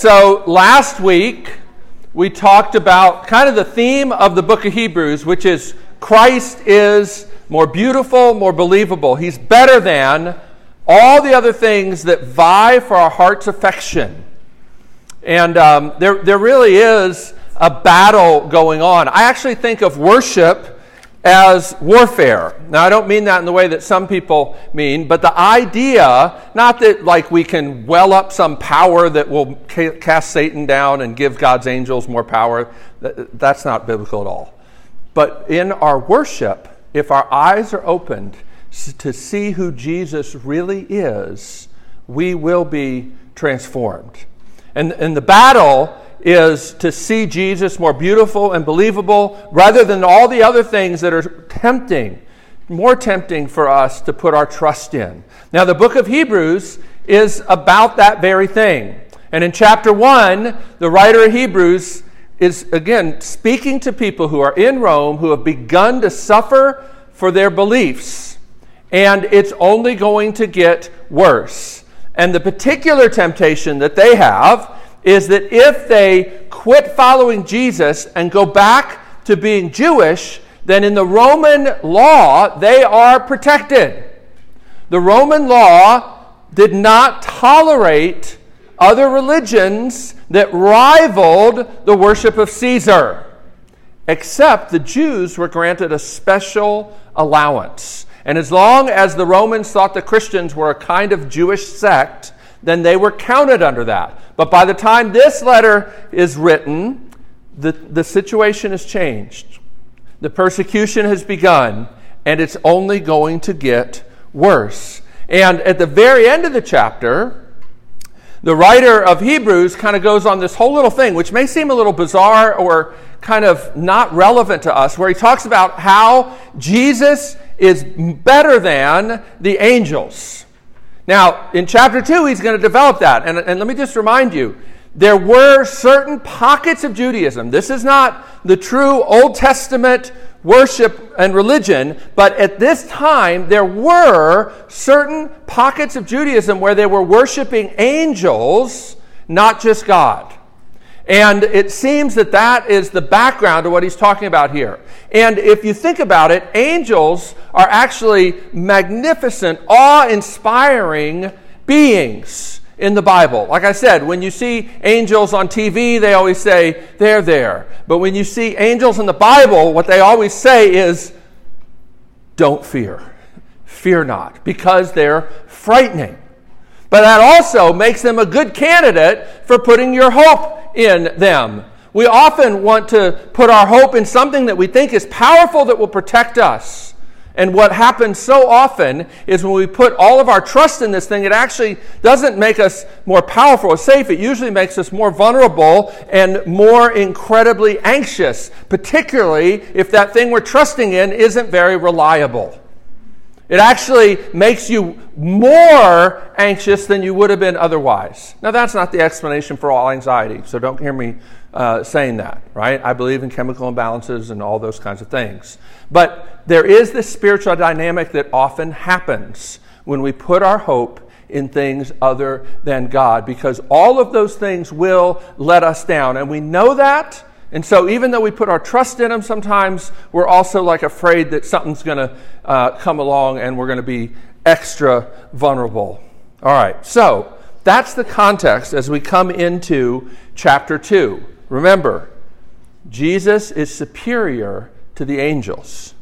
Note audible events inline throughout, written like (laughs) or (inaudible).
So last week, we talked about kind of the theme of the book of Hebrews, which is Christ is more beautiful, more believable. He's better than all the other things that vie for our heart's affection. And um, there, there really is a battle going on. I actually think of worship as warfare. Now, I don't mean that in the way that some people mean, but the idea, not that like we can well up some power that will cast Satan down and give God's angels more power, that's not biblical at all. But in our worship, if our eyes are opened to see who Jesus really is, we will be transformed. And, and the battle is to see Jesus more beautiful and believable rather than all the other things that are tempting, more tempting for us to put our trust in. Now, the book of Hebrews is about that very thing. And in chapter 1, the writer of Hebrews is again speaking to people who are in Rome who have begun to suffer for their beliefs. And it's only going to get worse. And the particular temptation that they have is that if they quit following Jesus and go back to being Jewish, then in the Roman law, they are protected. The Roman law did not tolerate other religions that rivaled the worship of Caesar, except the Jews were granted a special allowance. And as long as the Romans thought the Christians were a kind of Jewish sect, then they were counted under that. But by the time this letter is written, the, the situation has changed. The persecution has begun, and it's only going to get worse. And at the very end of the chapter, the writer of Hebrews kind of goes on this whole little thing, which may seem a little bizarre or kind of not relevant to us, where he talks about how Jesus is better than the angels. Now, in chapter 2, he's going to develop that. And, and let me just remind you there were certain pockets of Judaism. This is not the true Old Testament worship and religion, but at this time, there were certain pockets of Judaism where they were worshiping angels, not just God. And it seems that that is the background of what he's talking about here. And if you think about it, angels are actually magnificent, awe inspiring beings in the Bible. Like I said, when you see angels on TV, they always say, they're there. But when you see angels in the Bible, what they always say is, don't fear. Fear not, because they're frightening. But that also makes them a good candidate for putting your hope in them. We often want to put our hope in something that we think is powerful that will protect us. And what happens so often is when we put all of our trust in this thing, it actually doesn't make us more powerful or safe. It usually makes us more vulnerable and more incredibly anxious, particularly if that thing we're trusting in isn't very reliable. It actually makes you more anxious than you would have been otherwise. Now, that's not the explanation for all anxiety, so don't hear me uh, saying that, right? I believe in chemical imbalances and all those kinds of things. But there is this spiritual dynamic that often happens when we put our hope in things other than God, because all of those things will let us down. And we know that and so, even though we put our trust in Him, sometimes we're also like afraid that something's going to uh, come along and we're going to be extra vulnerable. All right, so that's the context as we come into chapter 2. Remember, Jesus is superior to the angels.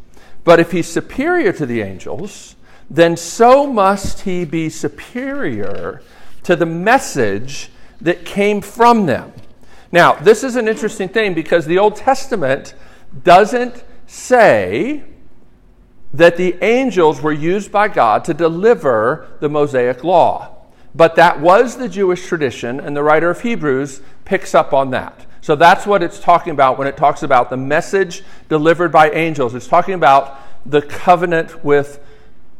But if He's superior to the angels, then so must He be superior to the message that came from them. Now, this is an interesting thing because the Old Testament doesn't say that the angels were used by God to deliver the Mosaic law. But that was the Jewish tradition, and the writer of Hebrews picks up on that. So that's what it's talking about when it talks about the message delivered by angels. It's talking about the covenant with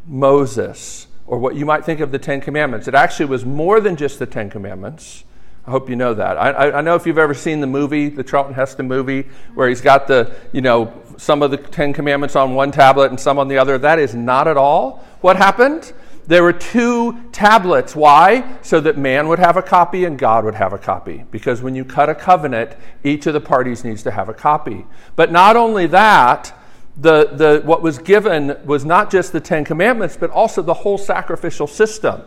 Moses, or what you might think of the Ten Commandments. It actually was more than just the Ten Commandments. I hope you know that. I, I, know if you've ever seen the movie, the Charlton Heston movie, where he's got the, you know, some of the Ten Commandments on one tablet and some on the other. That is not at all what happened. There were two tablets. Why? So that man would have a copy and God would have a copy. Because when you cut a covenant, each of the parties needs to have a copy. But not only that, the, the, what was given was not just the Ten Commandments, but also the whole sacrificial system.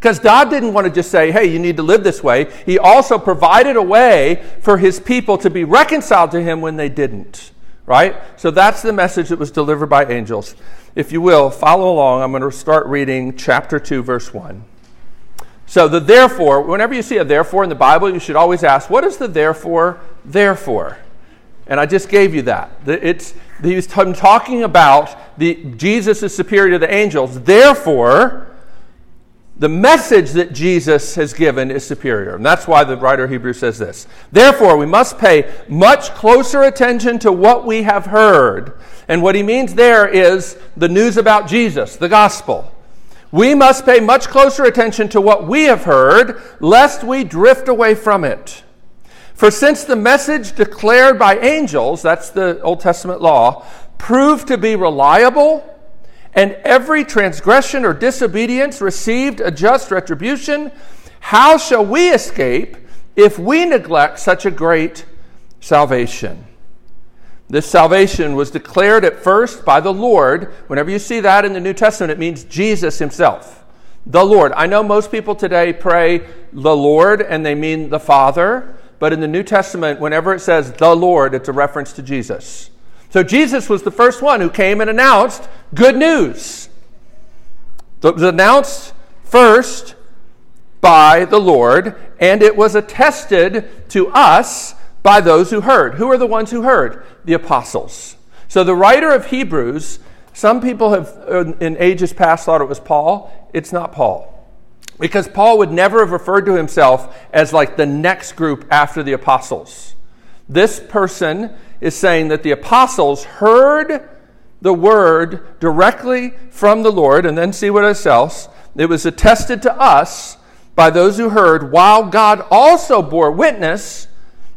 Because God didn't want to just say, hey, you need to live this way. He also provided a way for his people to be reconciled to him when they didn't. Right? So that's the message that was delivered by angels. If you will, follow along. I'm going to start reading chapter 2, verse 1. So the therefore, whenever you see a therefore in the Bible, you should always ask, what is the therefore, therefore? And I just gave you that. It's, he's talking about the, Jesus is superior to the angels. Therefore, the message that Jesus has given is superior. And that's why the writer of Hebrews says this. Therefore, we must pay much closer attention to what we have heard. And what he means there is the news about Jesus, the gospel. We must pay much closer attention to what we have heard, lest we drift away from it. For since the message declared by angels, that's the Old Testament law, proved to be reliable, and every transgression or disobedience received a just retribution, how shall we escape if we neglect such a great salvation? This salvation was declared at first by the Lord. Whenever you see that in the New Testament, it means Jesus himself. The Lord. I know most people today pray the Lord and they mean the Father, but in the New Testament, whenever it says the Lord, it's a reference to Jesus. So Jesus was the first one who came and announced good news. It was announced first by the Lord, and it was attested to us by those who heard. Who are the ones who heard? The apostles. So the writer of Hebrews, some people have in ages past thought it was Paul. It's not Paul. Because Paul would never have referred to himself as like the next group after the apostles. This person is saying that the apostles heard the word directly from the Lord, and then see what else. It was attested to us by those who heard, while God also bore witness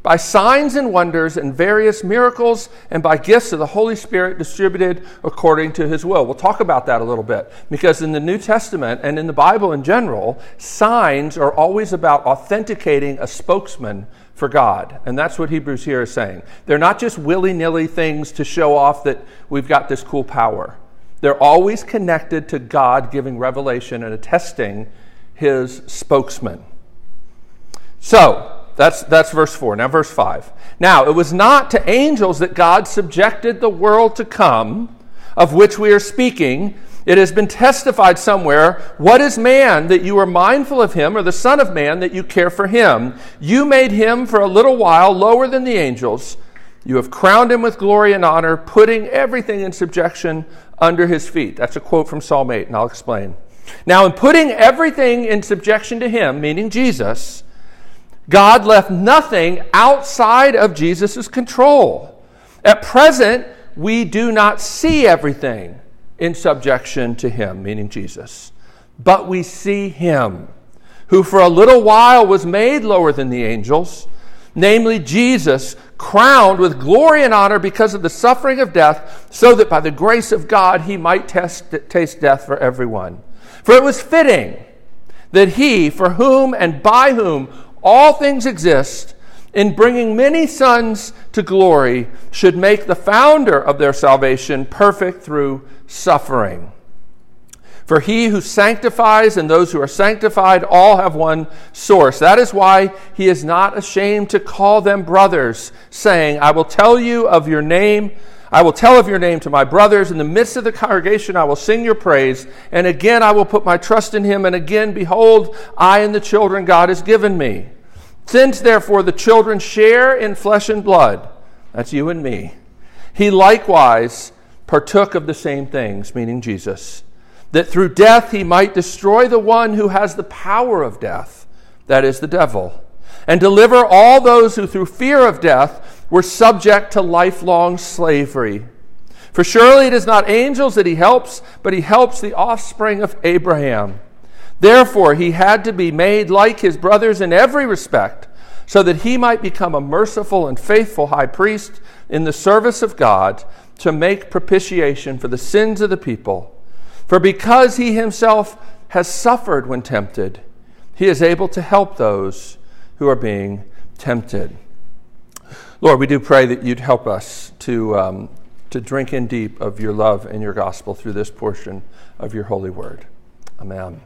by signs and wonders and various miracles and by gifts of the Holy Spirit distributed according to his will. We'll talk about that a little bit because in the New Testament and in the Bible in general, signs are always about authenticating a spokesman for God. And that's what Hebrews here is saying. They're not just willy nilly things to show off that we've got this cool power. They're always connected to God giving revelation and attesting his spokesman. So, that's, that's verse 4. Now, verse 5. Now, it was not to angels that God subjected the world to come, of which we are speaking it has been testified somewhere What is man that you are mindful of him, or the Son of Man that you care for him? You made him for a little while lower than the angels. You have crowned him with glory and honor, putting everything in subjection under his feet. That's a quote from Psalm 8, and I'll explain. Now, in putting everything in subjection to him, meaning Jesus, God left nothing outside of Jesus' control. At present, we do not see everything in subjection to him, meaning Jesus. But we see him, who for a little while was made lower than the angels, namely Jesus, crowned with glory and honor because of the suffering of death, so that by the grace of God he might test, taste death for everyone. For it was fitting that he, for whom and by whom all things exist, in bringing many sons to glory, should make the founder of their salvation perfect through suffering. For he who sanctifies and those who are sanctified all have one source. That is why he is not ashamed to call them brothers, saying, I will tell you of your name. I will tell of your name to my brothers. In the midst of the congregation, I will sing your praise. And again, I will put my trust in him. And again, behold, I and the children God has given me. Since therefore the children share in flesh and blood, that's you and me, he likewise partook of the same things, meaning Jesus, that through death he might destroy the one who has the power of death, that is the devil, and deliver all those who through fear of death were subject to lifelong slavery. For surely it is not angels that he helps, but he helps the offspring of Abraham. Therefore, he had to be made like his brothers in every respect, so that he might become a merciful and faithful high priest in the service of God to make propitiation for the sins of the people. For because he himself has suffered when tempted, he is able to help those who are being tempted. Lord, we do pray that you'd help us to, um, to drink in deep of your love and your gospel through this portion of your holy word. Amen.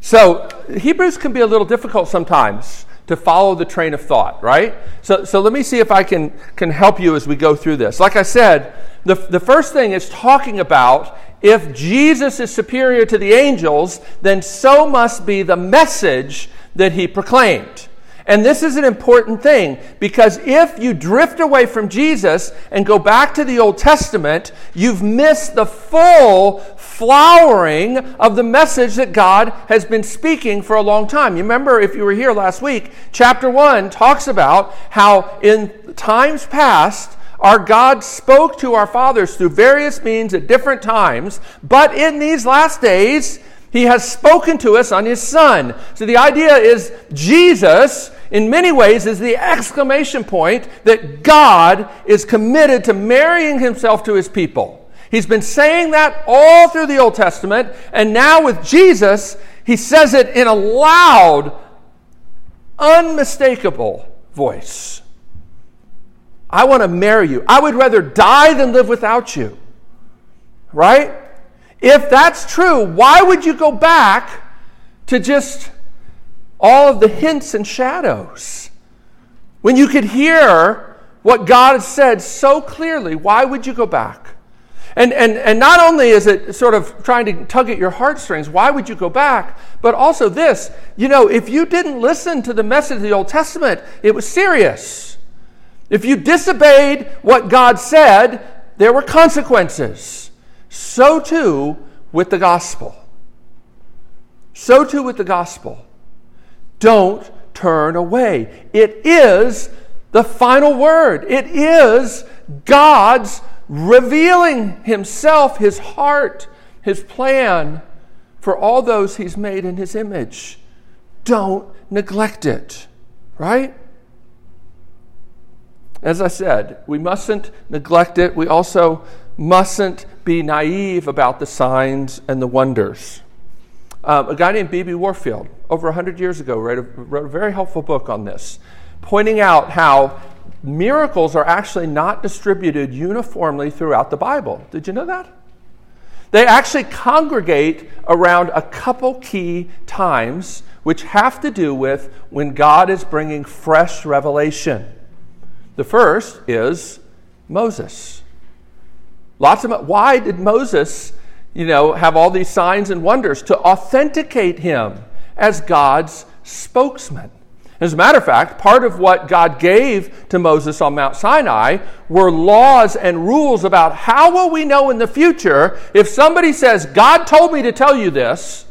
So, Hebrews can be a little difficult sometimes to follow the train of thought, right? So, so let me see if I can, can help you as we go through this. Like I said, the, the first thing is talking about if Jesus is superior to the angels, then so must be the message that he proclaimed. And this is an important thing because if you drift away from Jesus and go back to the Old Testament, you've missed the full flowering of the message that God has been speaking for a long time. You remember, if you were here last week, chapter 1 talks about how in times past, our God spoke to our fathers through various means at different times, but in these last days, he has spoken to us on his Son. So the idea is Jesus, in many ways, is the exclamation point that God is committed to marrying himself to his people. He's been saying that all through the Old Testament, and now with Jesus, he says it in a loud, unmistakable voice. I want to marry you. I would rather die than live without you. Right? If that's true, why would you go back to just all of the hints and shadows? When you could hear what God has said so clearly, why would you go back? And, and, and not only is it sort of trying to tug at your heartstrings, why would you go back? But also this you know, if you didn't listen to the message of the Old Testament, it was serious. If you disobeyed what God said, there were consequences. So too with the gospel. So too with the gospel. Don't turn away. It is the final word. It is God's revealing Himself, His heart, His plan for all those He's made in His image. Don't neglect it, right? As I said, we mustn't neglect it. We also mustn't be naive about the signs and the wonders. Um, a guy named B.B. Warfield, over 100 years ago, wrote a, wrote a very helpful book on this, pointing out how miracles are actually not distributed uniformly throughout the Bible. Did you know that? They actually congregate around a couple key times, which have to do with when God is bringing fresh revelation. The first is Moses. Lots of why did Moses, you know, have all these signs and wonders to authenticate him as God's spokesman? As a matter of fact, part of what God gave to Moses on Mount Sinai were laws and rules about how will we know in the future if somebody says, God told me to tell you this,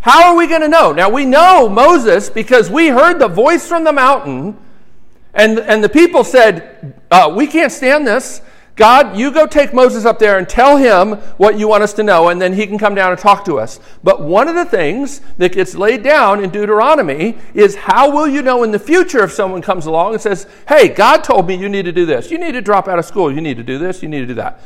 how are we going to know? Now we know Moses because we heard the voice from the mountain and, and the people said, uh, We can't stand this. God, you go take Moses up there and tell him what you want us to know, and then he can come down and talk to us. But one of the things that gets laid down in Deuteronomy is how will you know in the future if someone comes along and says, Hey, God told me you need to do this. You need to drop out of school. You need to do this. You need to do that.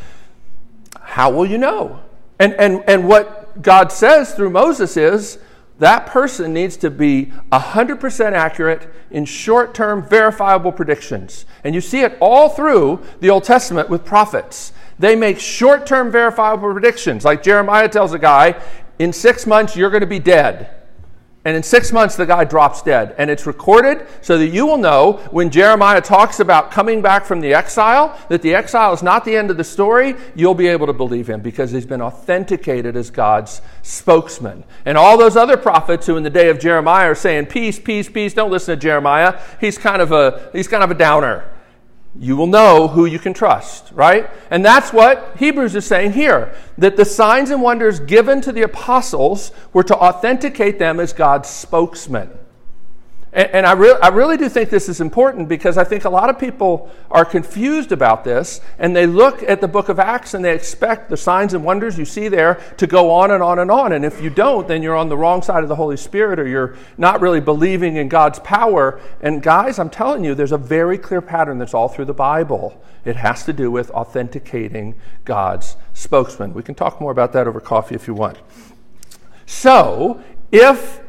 How will you know? And, and, and what God says through Moses is, that person needs to be 100% accurate in short term verifiable predictions. And you see it all through the Old Testament with prophets. They make short term verifiable predictions. Like Jeremiah tells a guy, in six months, you're going to be dead. And in six months, the guy drops dead. And it's recorded so that you will know when Jeremiah talks about coming back from the exile, that the exile is not the end of the story. You'll be able to believe him because he's been authenticated as God's spokesman. And all those other prophets who in the day of Jeremiah are saying, peace, peace, peace, don't listen to Jeremiah. He's kind of a, he's kind of a downer you will know who you can trust, right? And that's what Hebrews is saying here that the signs and wonders given to the apostles were to authenticate them as God's spokesmen. And, and I, re- I really do think this is important because I think a lot of people are confused about this and they look at the book of Acts and they expect the signs and wonders you see there to go on and on and on. And if you don't, then you're on the wrong side of the Holy Spirit or you're not really believing in God's power. And guys, I'm telling you, there's a very clear pattern that's all through the Bible. It has to do with authenticating God's spokesman. We can talk more about that over coffee if you want. So, if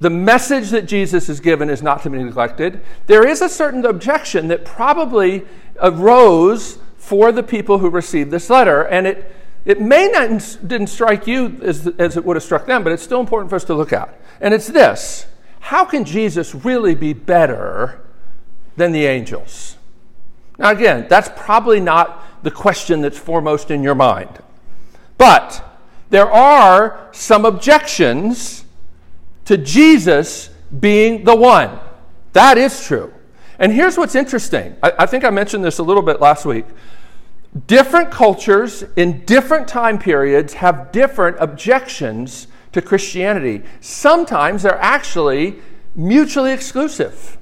the message that Jesus has given is not to be neglected. There is a certain objection that probably arose for the people who received this letter, and it, it may not didn't strike you as, as it would have struck them, but it's still important for us to look at. And it's this how can Jesus really be better than the angels? Now, again, that's probably not the question that's foremost in your mind. But there are some objections to Jesus being the one. That is true. And here's what's interesting. I, I, think I mentioned this a little bit last week. Different cultures in different time periods have different objections to Christianity. Sometimes they're actually mutually exclusive.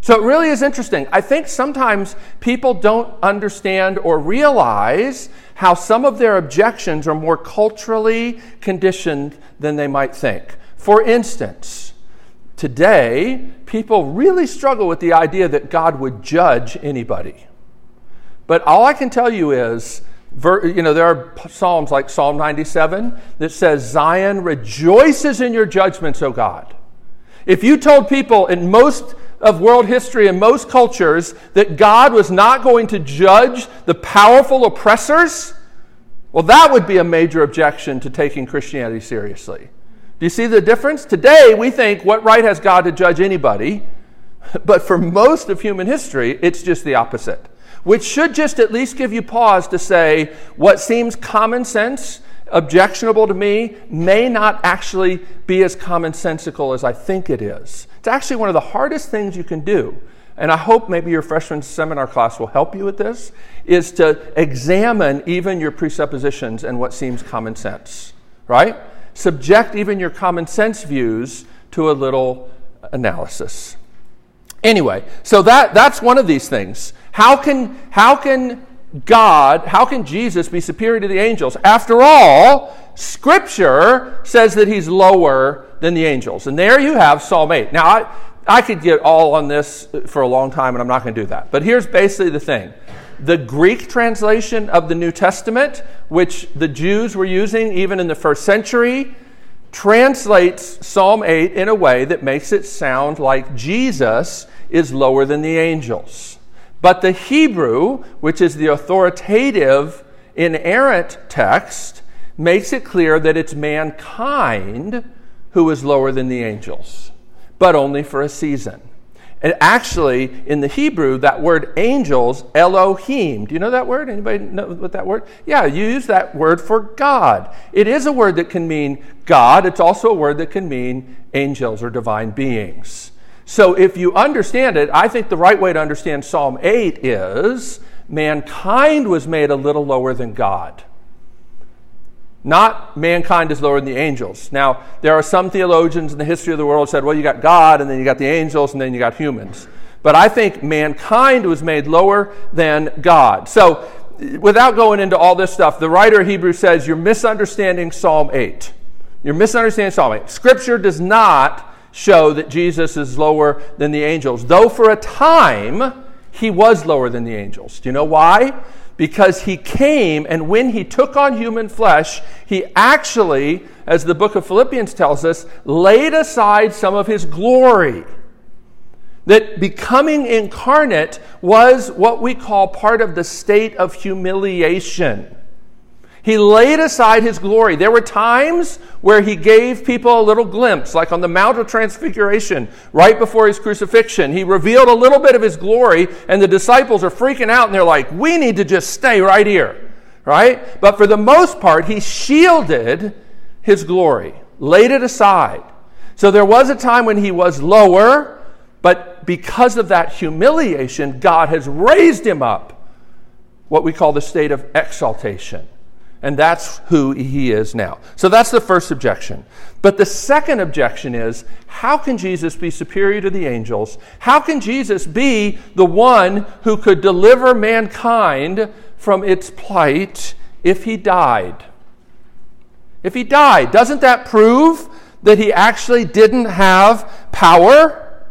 So it really is interesting. I think sometimes people don't understand or realize how some of their objections are more culturally conditioned than they might think. For instance, today, people really struggle with the idea that God would judge anybody. But all I can tell you is, you know, there are Psalms like Psalm 97 that says, Zion rejoices in your judgments, O God. If you told people in most of world history and most cultures that God was not going to judge the powerful oppressors, well, that would be a major objection to taking Christianity seriously. Do you see the difference? Today, we think, what right has God to judge anybody? (laughs) But for most of human history, it's just the opposite, which should just at least give you pause to say what seems common sense, objectionable to me, may not actually be as commonsensical as I think it is. It's actually one of the hardest things you can do. And I hope maybe your freshman seminar class will help you with this, is to examine even your presuppositions and what seems common sense, right? Subject even your common sense views to a little analysis. Anyway, so that, that's one of these things. How can, how can God, how can Jesus be superior to the angels? After all, Scripture says that he's lower than the angels. And there you have Psalm 8. Now, I, I could get all on this for a long time, and I'm not going to do that. But here's basically the thing the Greek translation of the New Testament, which the Jews were using even in the first century, translates Psalm 8 in a way that makes it sound like Jesus is lower than the angels. But the Hebrew, which is the authoritative, inerrant text, makes it clear that it's mankind who is lower than the angels, but only for a season. And actually, in the Hebrew, that word angels, Elohim. Do you know that word? Anybody know what that word? Yeah, you use that word for God. It is a word that can mean God. It's also a word that can mean angels or divine beings. So if you understand it, I think the right way to understand Psalm 8 is mankind was made a little lower than God. Not mankind is lower than the angels. Now, there are some theologians in the history of the world said, well, you got God, and then you got the angels, and then you got humans. But I think mankind was made lower than God. So, without going into all this stuff, the writer of Hebrews says, you're misunderstanding Psalm 8. You're misunderstanding Psalm 8. Scripture does not show that Jesus is lower than the angels, though for a time he was lower than the angels. Do you know why? Because he came and when he took on human flesh, he actually, as the book of Philippians tells us, laid aside some of his glory. That becoming incarnate was what we call part of the state of humiliation. He laid aside his glory. There were times where he gave people a little glimpse, like on the Mount of Transfiguration, right before his crucifixion. He revealed a little bit of his glory, and the disciples are freaking out, and they're like, We need to just stay right here, right? But for the most part, he shielded his glory, laid it aside. So there was a time when he was lower, but because of that humiliation, God has raised him up, what we call the state of exaltation. And that's who he is now. So that's the first objection. But the second objection is how can Jesus be superior to the angels? How can Jesus be the one who could deliver mankind from its plight if he died? If he died, doesn't that prove that he actually didn't have power?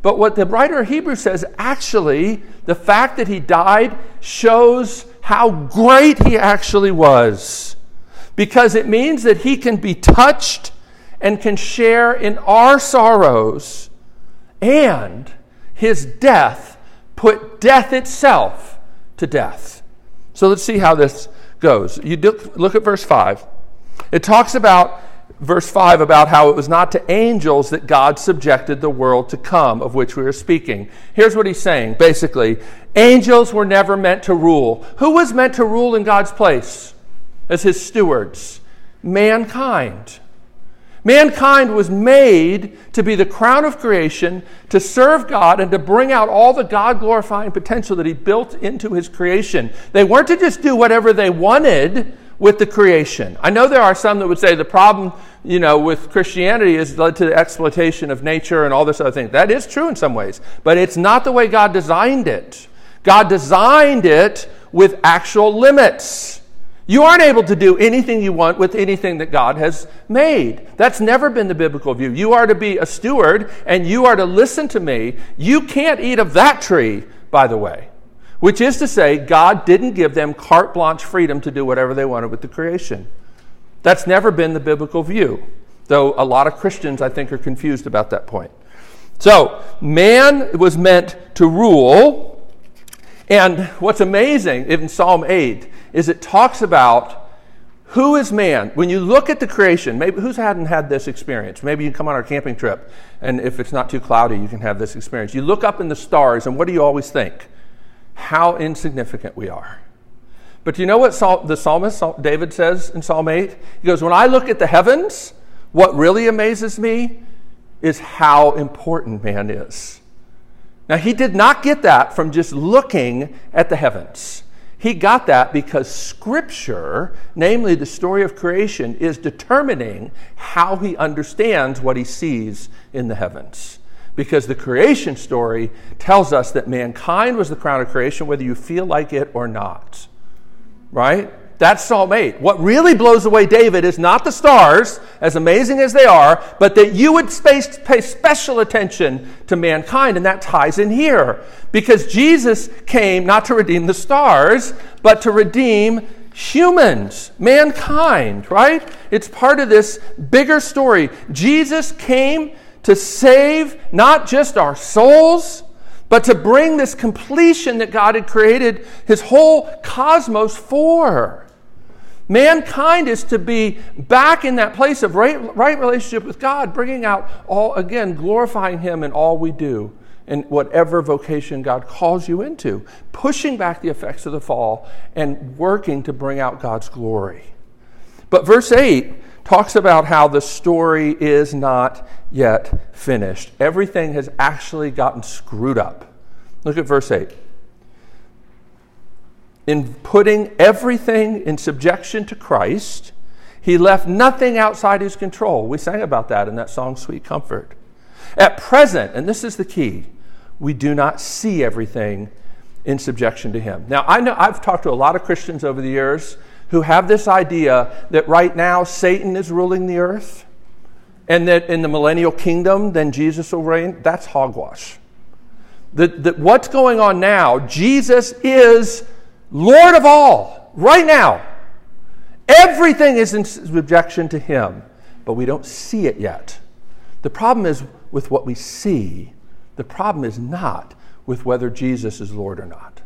But what the writer of Hebrews says, actually, the fact that he died shows how great he actually was. Because it means that he can be touched and can share in our sorrows. And his death put death itself to death. So let's see how this goes. You look at verse 5. It talks about verse 5 about how it was not to angels that God subjected the world to come, of which we are speaking. Here's what he's saying basically angels were never meant to rule. Who was meant to rule in God's place as his stewards? Mankind. Mankind was made to be the crown of creation, to serve God, and to bring out all the God glorifying potential that He built into His creation. They weren't to just do whatever they wanted with the creation. I know there are some that would say the problem, you know, with Christianity is led to the exploitation of nature and all this other thing. That is true in some ways, but it's not the way God designed it. God designed it with actual limits. You aren't able to do anything you want with anything that God has made. That's never been the biblical view. You are to be a steward and you are to listen to me. You can't eat of that tree, by the way. Which is to say, God didn't give them carte blanche freedom to do whatever they wanted with the creation. That's never been the biblical view, though a lot of Christians, I think, are confused about that point. So, man was meant to rule. And what's amazing in Psalm 8 is it talks about who is man? When you look at the creation, maybe who's hadn't had this experience? Maybe you come on our camping trip, and if it's not too cloudy, you can have this experience. You look up in the stars, and what do you always think? How insignificant we are. But you know what the psalmist David says in Psalm 8? He goes, When I look at the heavens, what really amazes me is how important man is. Now, he did not get that from just looking at the heavens. He got that because Scripture, namely the story of creation, is determining how he understands what he sees in the heavens because the creation story tells us that mankind was the crown of creation, whether you feel like it or not. Right? That's Psalm 8. What really blows away David is not the stars, as amazing as they are, but that you would pay special attention to mankind, and that ties in here. Because Jesus came not to redeem the stars, but to redeem humans, mankind, right? It's part of this bigger story. Jesus came to save not just our souls, but to bring this completion that God had created his whole cosmos for. Mankind is to be back in that place of right, right relationship with God, bringing out all, again, glorifying Him in all we do, in whatever vocation God calls you into, pushing back the effects of the fall and working to bring out God's glory. But verse 8 talks about how the story is not yet finished. Everything has actually gotten screwed up. Look at verse 8. In putting everything in subjection to Christ, he left nothing outside his control. We sang about that in that song, Sweet Comfort. At present, and this is the key, we do not see everything in subjection to him. Now, I know I've talked to a lot of Christians over the years who have this idea that right now Satan is ruling the earth and that in the millennial kingdom, then Jesus will reign. That's hogwash. That, that what's going on now, Jesus is Lord of all, right now. Everything is in subjection to him, but we don't see it yet. The problem is with what we see. The problem is not with whether Jesus is Lord or not.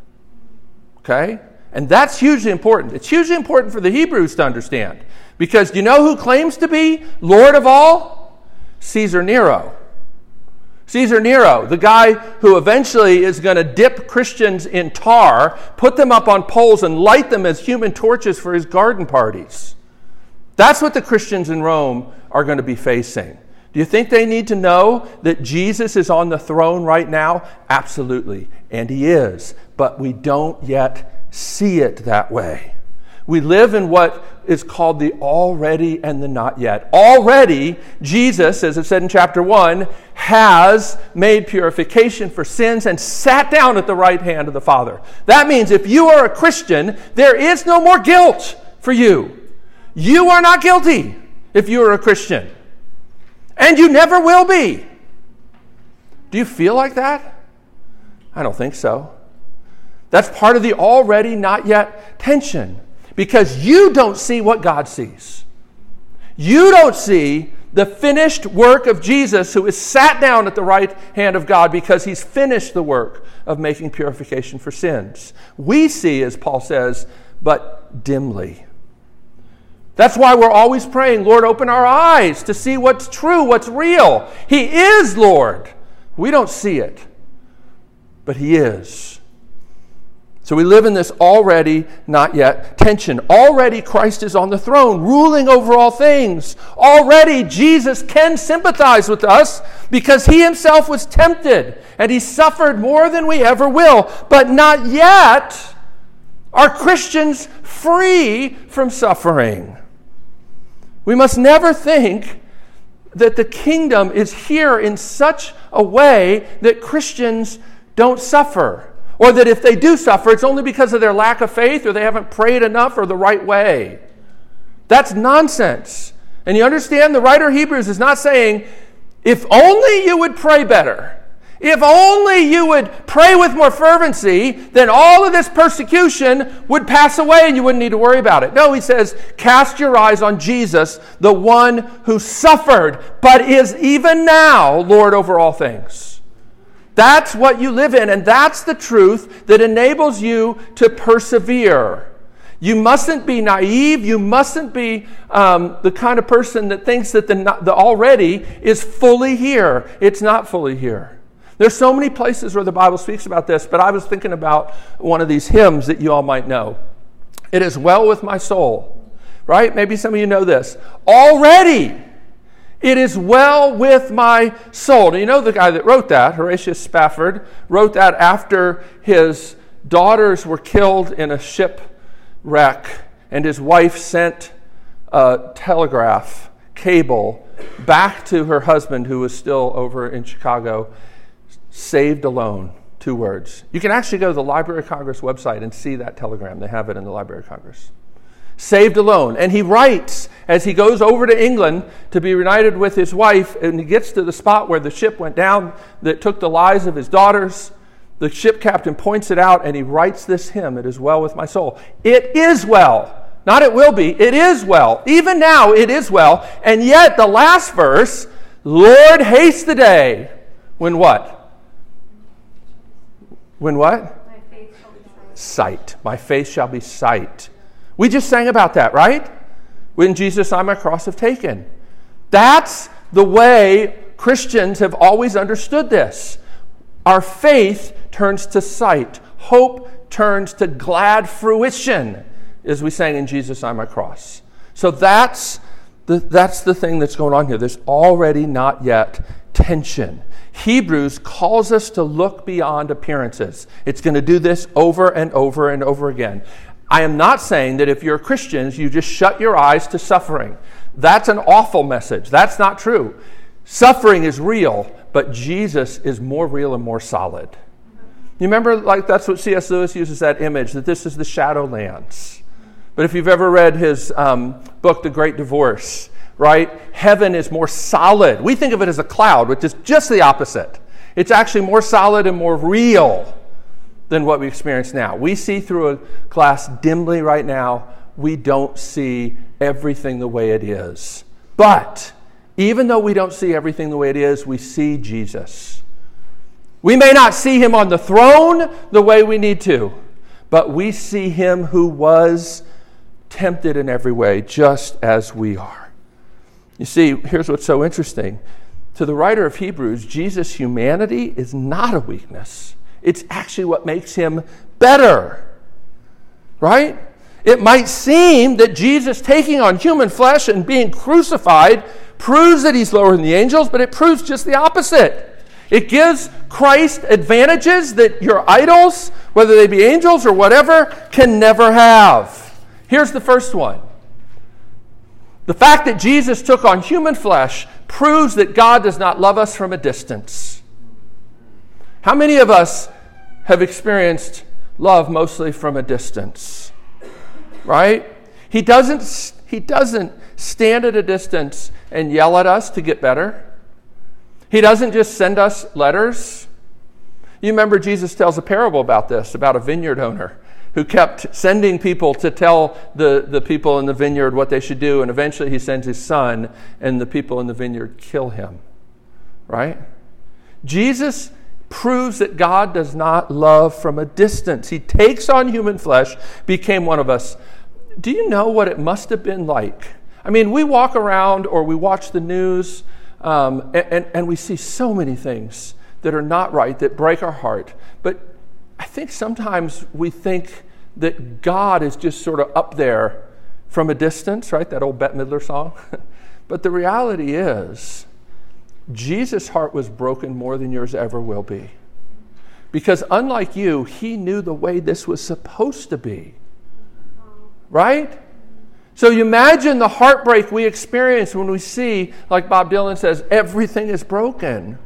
Okay? And that's hugely important. It's hugely important for the Hebrews to understand. Because do you know who claims to be Lord of all? Caesar Nero. Caesar Nero, the guy who eventually is going to dip Christians in tar, put them up on poles, and light them as human torches for his garden parties. That's what the Christians in Rome are going to be facing. Do you think they need to know that Jesus is on the throne right now? Absolutely. And he is. But we don't yet see it that way. We live in what is called the already and the not yet. Already, Jesus, as it said in chapter 1, has made purification for sins and sat down at the right hand of the Father. That means if you are a Christian, there is no more guilt for you. You are not guilty if you are a Christian. And you never will be. Do you feel like that? I don't think so. That's part of the already not yet tension because you don't see what God sees. You don't see the finished work of Jesus, who is sat down at the right hand of God because he's finished the work of making purification for sins. We see, as Paul says, but dimly. That's why we're always praying, Lord, open our eyes to see what's true, what's real. He is Lord. We don't see it, but He is. So we live in this already, not yet tension. Already Christ is on the throne, ruling over all things. Already Jesus can sympathize with us because he himself was tempted and he suffered more than we ever will. But not yet are Christians free from suffering. We must never think that the kingdom is here in such a way that Christians don't suffer. Or that if they do suffer, it's only because of their lack of faith or they haven't prayed enough or the right way. That's nonsense. And you understand, the writer of Hebrews is not saying, if only you would pray better, if only you would pray with more fervency, then all of this persecution would pass away and you wouldn't need to worry about it. No, he says, cast your eyes on Jesus, the one who suffered, but is even now Lord over all things. That's what you live in, and that's the truth that enables you to persevere. You mustn't be naive. You mustn't be um, the kind of person that thinks that the, the already is fully here. It's not fully here. There's so many places where the Bible speaks about this, but I was thinking about one of these hymns that you all might know. It is well with my soul, right? Maybe some of you know this. Already it is well with my soul. Now, you know the guy that wrote that, Horatius Spafford, wrote that after his daughters were killed in a shipwreck, and his wife sent a telegraph cable back to her husband, who was still over in Chicago, saved alone. Two words. You can actually go to the Library of Congress website and see that telegram. They have it in the Library of Congress saved alone. And he writes as he goes over to England to be reunited with his wife, and he gets to the spot where the ship went down that took the lives of his daughters. The ship captain points it out, and he writes this hymn It is well with my soul. It is well. Not it will be, it is well. Even now, it is well. And yet, the last verse, Lord, haste the day. When what? When what? My sight. My face shall be sight. We just sang about that, right? When Jesus I my cross have taken. That's the way Christians have always understood this. Our faith turns to sight, hope turns to glad fruition, as we sang in Jesus I my cross. So that's the, that's the thing that's going on here. There's already not yet tension. Hebrews calls us to look beyond appearances. It's going to do this over and over and over again. I am not saying that if you're Christians, you just shut your eyes to suffering. That's an awful message. That's not true. Suffering is real, but Jesus is more real and more solid. You remember, like, that's what C.S. Lewis uses that image, that this is the Shadowlands. But if you've ever read his um, book, The Great Divorce, right, heaven is more solid. We think of it as a cloud, which is just the opposite. It's actually more solid and more real than what we experience now. We see through a glass dimly right now. We don't see everything the way it is. But even though we don't see everything the way it is, we see Jesus. We may not see him on the throne the way we need to, but we see him who was tempted in every way, just as we are. You see, here's what's so interesting. To the writer of Hebrews, Jesus' humanity is not a weakness. It's actually what makes him better. Right? It might seem that Jesus taking on human flesh and being crucified proves that he's lower than the angels, but it proves just the opposite. It gives Christ advantages that your idols, whether they be angels or whatever, can never have. Here's the first one the fact that Jesus took on human flesh proves that God does not love us from a distance. How many of us have experienced love mostly from a distance? Right? He doesn't, he doesn't stand at a distance and yell at us to get better. He doesn't just send us letters. You remember Jesus tells a parable about this, about a vineyard owner who kept sending people to tell the, the people in the vineyard what they should do, and eventually he sends his son, and the people in the vineyard kill him. Right? Jesus proves that God does not love from a distance. He takes on human flesh, became one of us. Do you know what it must have been like? I mean, we walk around or we watch the news um, and, and, and we see so many things that are not right, that break our heart. But I think sometimes we think that God is just sort of up there from a distance, right? That old Bette Midler song. (laughs) but the reality is, Jesus' heart was broken more than yours ever will be. Because unlike you, he knew the way this was supposed to be. Right? So you imagine the heartbreak we experience when we see, like Bob Dylan says, everything is broken.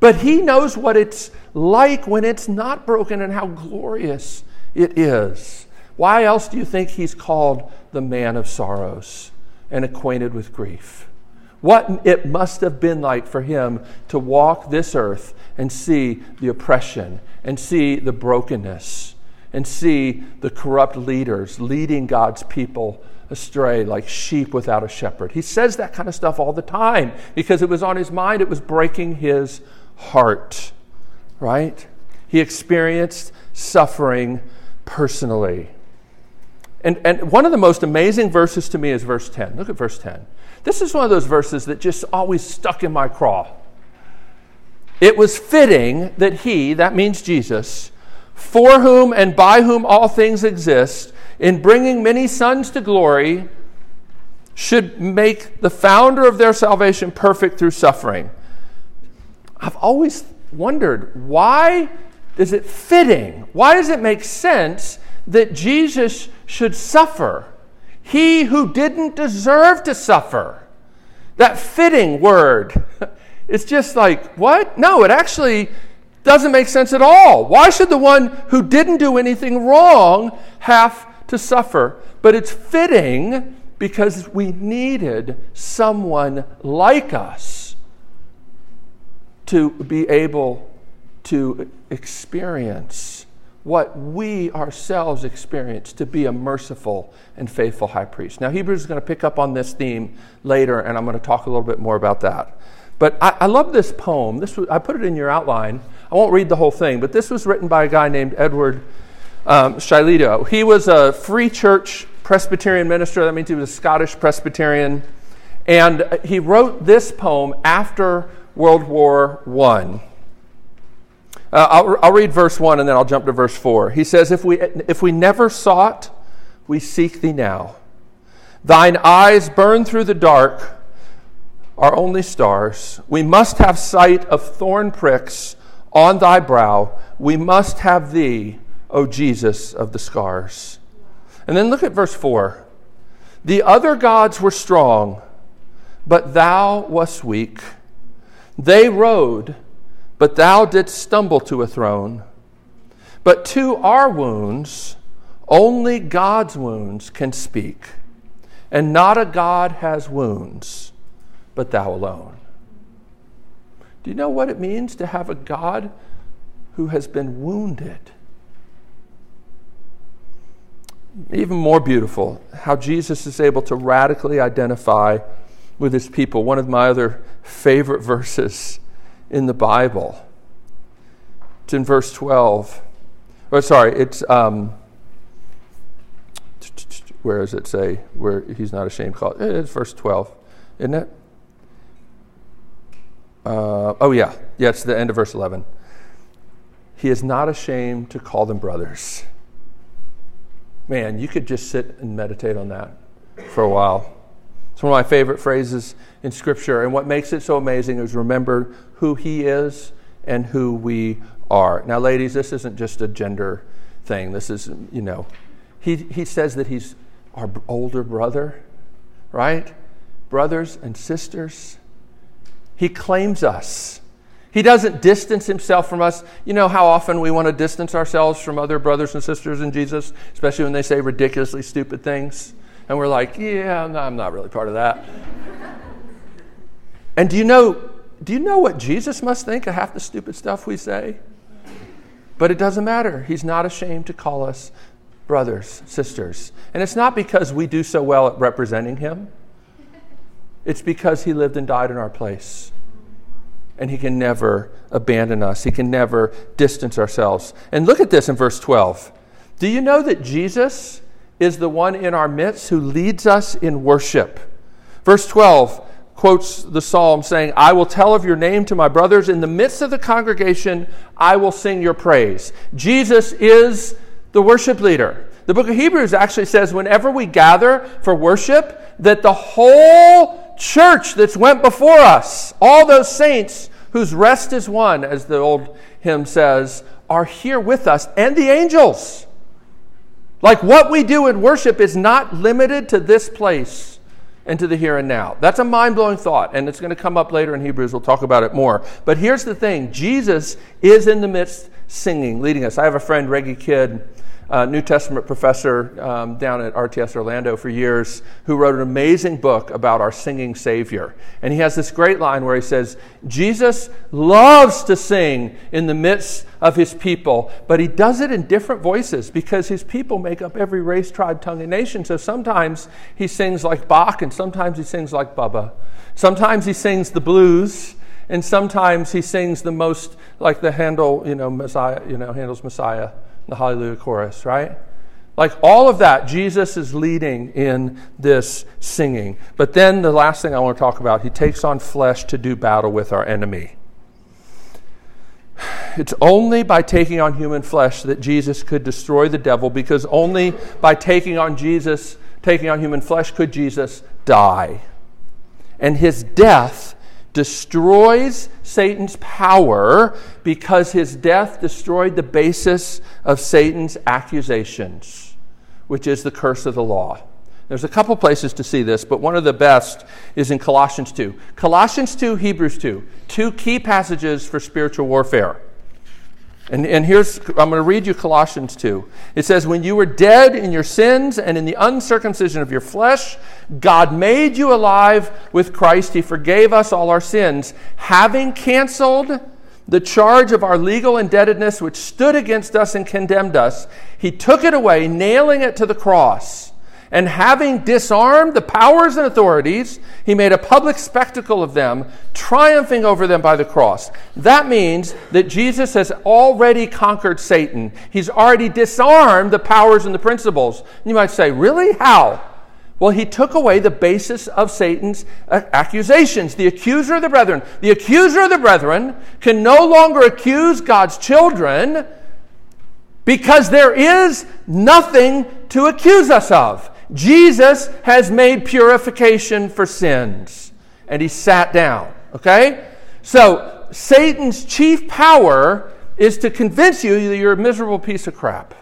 But he knows what it's like when it's not broken and how glorious it is. Why else do you think he's called the man of sorrows and acquainted with grief? What it must have been like for him to walk this earth and see the oppression and see the brokenness and see the corrupt leaders leading God's people astray like sheep without a shepherd. He says that kind of stuff all the time because it was on his mind, it was breaking his heart, right? He experienced suffering personally. And, and one of the most amazing verses to me is verse 10. Look at verse 10. This is one of those verses that just always stuck in my craw. It was fitting that he, that means Jesus, for whom and by whom all things exist, in bringing many sons to glory, should make the founder of their salvation perfect through suffering. I've always wondered why is it fitting? Why does it make sense that Jesus should suffer? He who didn't deserve to suffer. That fitting word. (laughs) It's just like, what? No, it actually doesn't make sense at all. Why should the one who didn't do anything wrong have to suffer? But it's fitting because we needed someone like us to be able to experience what we ourselves experience to be a merciful and faithful high priest. Now, Hebrews is going to pick up on this theme later, and I'm going to talk a little bit more about that. But I, I love this poem. This was, I put it in your outline. I won't read the whole thing, but this was written by a guy named Edward um, Shillito. He was a free church Presbyterian minister. That means he was a Scottish Presbyterian. And he wrote this poem after World War I. Uh, I'll, I'll read verse 1 and then I'll jump to verse 4. He says, if we, if we never sought, we seek thee now. Thine eyes burn through the dark, are only stars. We must have sight of thorn pricks on thy brow. We must have thee, O Jesus of the scars. And then look at verse 4. The other gods were strong, but thou wast weak. They rode but thou didst stumble to a throne. But to our wounds, only God's wounds can speak. And not a God has wounds, but thou alone. Do you know what it means to have a God who has been wounded? Even more beautiful, how Jesus is able to radically identify with his people. One of my other favorite (laughs) verses in the Bible. It's in verse 12. Oh, sorry, it's. Um, where does it say where he's not ashamed? To call it. It's verse 12, isn't it? Uh, oh, yeah. Yeah, it's the end of verse 11. He is not ashamed to call them brothers. Man, you could just sit and meditate on that for a while. It's one of my favorite phrases in Scripture. And what makes it so amazing is remember who He is and who we are. Now, ladies, this isn't just a gender thing. This is, you know, He, he says that He's our older brother, right? Brothers and sisters. He claims us. He doesn't distance himself from us. You know how often we want to distance ourselves from other brothers and sisters in Jesus, especially when they say ridiculously stupid things? And we're like, yeah, I'm not really part of that. and do you know do you know what Jesus must think of half the stupid stuff we say? But it doesn't matter. He's not ashamed to call us brothers, sisters. And it's not because we do so well at representing him. It's because he lived and died in our place and He can never abandon us. He can never distance ourselves. And look at this in verse 12. Do you know that Jesus is the one in our midst who leads us in worship? Verse 12 quotes the psalm saying, I will tell of your name to my brothers. In the midst of the congregation, I will sing your praise. Jesus is the worship leader. The book of Hebrews actually says, whenever we gather for worship, that the whole church that's went before us, all those saints whose rest is won, as the old hymn says, are here with us, and the angels. Like what we do in worship is not limited to this place and to the here and now. That's a mind blowing thought, and it's going to come up later in Hebrews. We'll talk about it more. But here's the thing Jesus is in the midst singing, leading us. I have a friend, Reggie Kidd uh, New Testament professor um, down at RTS Orlando for years who wrote an amazing book about our singing Savior. And he has this great line where he says, Jesus loves to sing in the midst of his people, but he does it in different voices because his people make up every race, tribe, tongue, and nation. So sometimes he sings like Bach, and sometimes he sings like Bubba. Sometimes he sings the blues and sometimes he sings the most like the Handel, you know, Messiah, you know, Handel's Messiah the Hallelujah chorus, right? Like all of that, Jesus is leading in this singing. But then the last thing I want to talk about, he takes on flesh to do battle with our enemy. It's only by taking on human flesh that Jesus could destroy the devil, because only by taking on Jesus, taking on human flesh, could Jesus die. And his death destroys Satan's power because his death destroyed the basis of Satan's accusations, which is the curse of the law. There's a couple places to see this, but one of the best is in Colossians 2. Colossians 2, Hebrews 2, two key passages for spiritual warfare. And, and here's, I'm going to read you Colossians 2. It says, When you were dead in your sins and in the uncircumcision of your flesh, God made you alive with Christ. He forgave us all our sins, having canceled the charge of our legal indebtedness which stood against us and condemned us. He took it away, nailing it to the cross. And having disarmed the powers and authorities, he made a public spectacle of them, triumphing over them by the cross. That means that Jesus has already conquered Satan. He's already disarmed the powers and the principles. You might say, really? How? Well, he took away the basis of Satan's uh, accusations. The accuser of the brethren. The accuser of the brethren can no longer accuse God's children because there is nothing to accuse us of. Jesus has made purification for sins. And he sat down. Okay? So, Satan's chief power is to convince you that you're a miserable piece of crap.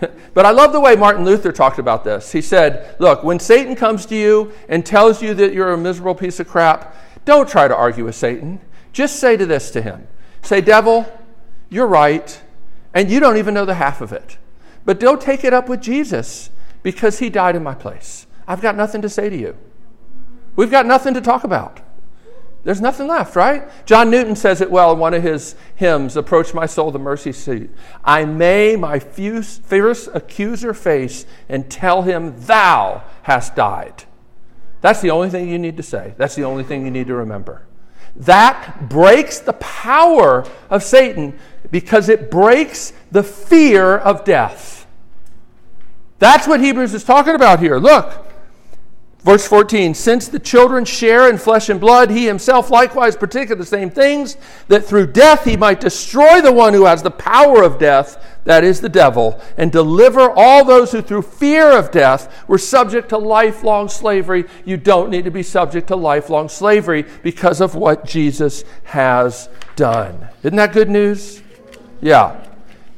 (laughs) but I love the way Martin Luther talked about this. He said, Look, when Satan comes to you and tells you that you're a miserable piece of crap, don't try to argue with Satan. Just say to this to him Say, Devil, you're right, and you don't even know the half of it. But don't take it up with Jesus because he died in my place. I've got nothing to say to you. We've got nothing to talk about. There's nothing left, right? John Newton says it well in one of his hymns, Approach My Soul, the Mercy Seat. I may my fierce accuser face and tell him, Thou hast died. That's the only thing you need to say. That's the only thing you need to remember. That breaks the power of Satan because it breaks the fear of death. That's what Hebrews is talking about here. Look, verse 14 Since the children share in flesh and blood, he himself likewise partook of the same things, that through death he might destroy the one who has the power of death, that is the devil, and deliver all those who through fear of death were subject to lifelong slavery. You don't need to be subject to lifelong slavery because of what Jesus has done. Isn't that good news? Yeah.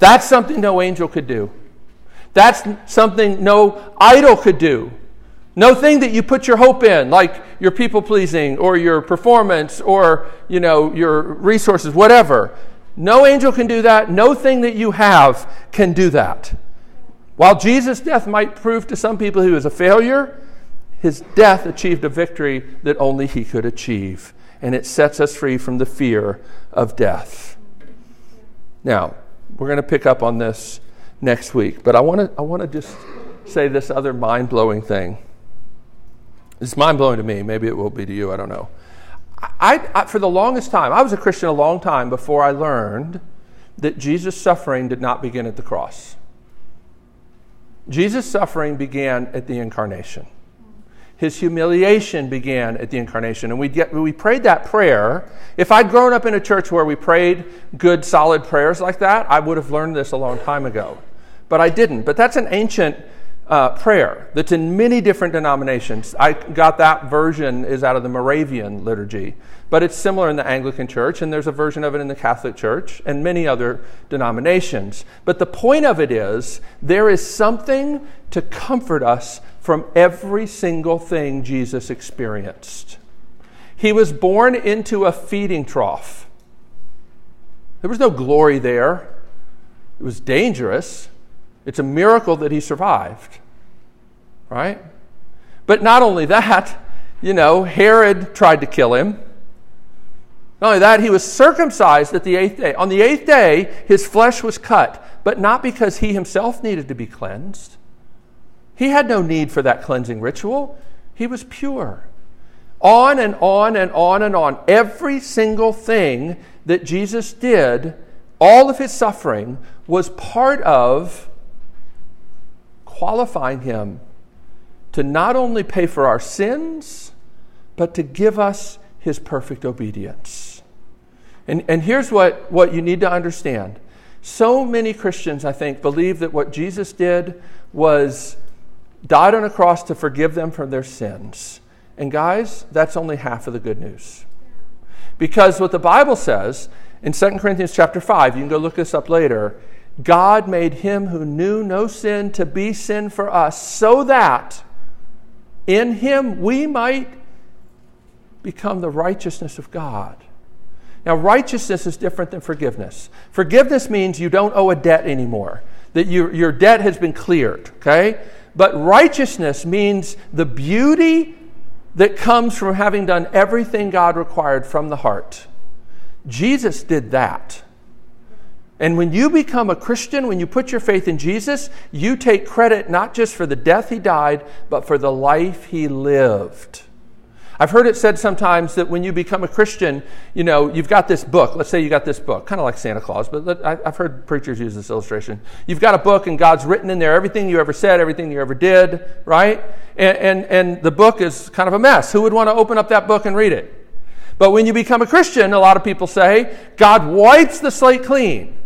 That's something no angel could do. That's something no idol could do. No thing that you put your hope in, like your people pleasing or your performance or you know your resources, whatever. No angel can do that. No thing that you have can do that. While Jesus' death might prove to some people he was a failure, his death achieved a victory that only he could achieve. And it sets us free from the fear of death. Now, we're going to pick up on this next week, but I want to I want to just say this other mind blowing thing. It's mind blowing to me. Maybe it will be to you. I don't know. I, I, for the longest time, I was a Christian a long time before I learned that Jesus' suffering did not begin at the cross. Jesus' suffering began at the incarnation. His humiliation began at the incarnation. And we, get, we prayed that prayer. If I'd grown up in a church where we prayed good, solid prayers like that, I would have learned this a long time ago. But I didn't. But that's an ancient uh, prayer that's in many different denominations. I got that version is out of the Moravian liturgy, but it's similar in the Anglican Church, and there's a version of it in the Catholic Church and many other denominations. But the point of it is there is something to comfort us from every single thing Jesus experienced. He was born into a feeding trough. There was no glory there. It was dangerous. It's a miracle that he survived, right? But not only that, you know, Herod tried to kill him. Not only that, he was circumcised at the eighth day. On the eighth day, his flesh was cut, but not because he himself needed to be cleansed. He had no need for that cleansing ritual, he was pure. On and on and on and on. Every single thing that Jesus did, all of his suffering, was part of qualifying him to not only pay for our sins, but to give us his perfect obedience. And, and here's what, what you need to understand. So many Christians, I think, believe that what Jesus did was died on a cross to forgive them from their sins. And guys, that's only half of the good news. Because what the Bible says in 2 Corinthians chapter 5, you can go look this up later, God made him who knew no sin to be sin for us, so that in him we might become the righteousness of God. Now, righteousness is different than forgiveness. Forgiveness means you don't owe a debt anymore, that you, your debt has been cleared, okay? But righteousness means the beauty that comes from having done everything God required from the heart. Jesus did that. And when you become a Christian, when you put your faith in Jesus, you take credit not just for the death he died, but for the life he lived. I've heard it said sometimes that when you become a Christian, you know, you've got this book. Let's say you got this book, kind of like Santa Claus, but I've heard preachers use this illustration. You've got a book and God's written in there everything you ever said, everything you ever did, right? And, and, and the book is kind of a mess. Who would want to open up that book and read it? But when you become a Christian, a lot of people say, God wipes the slate clean.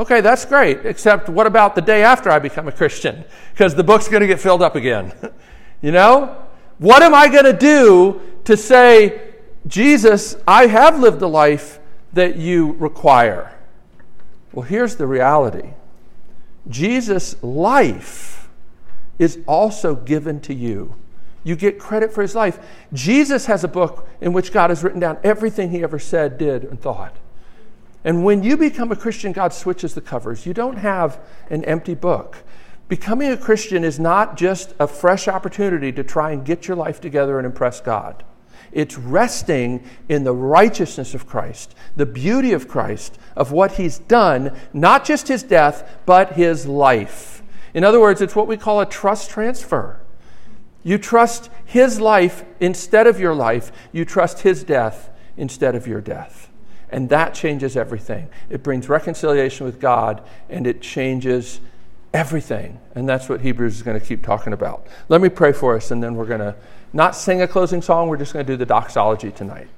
Okay, that's great, except what about the day after I become a Christian? Because the book's going to get filled up again. (laughs) you know? What am I going to do to say, Jesus, I have lived the life that you require? Well, here's the reality Jesus' life is also given to you. You get credit for his life. Jesus has a book in which God has written down everything he ever said, did, and thought. And when you become a Christian, God switches the covers. You don't have an empty book. Becoming a Christian is not just a fresh opportunity to try and get your life together and impress God. It's resting in the righteousness of Christ, the beauty of Christ, of what He's done, not just His death, but His life. In other words, it's what we call a trust transfer. You trust His life instead of your life, you trust His death instead of your death. And that changes everything. It brings reconciliation with God and it changes everything. And that's what Hebrews is going to keep talking about. Let me pray for us, and then we're going to not sing a closing song, we're just going to do the doxology tonight.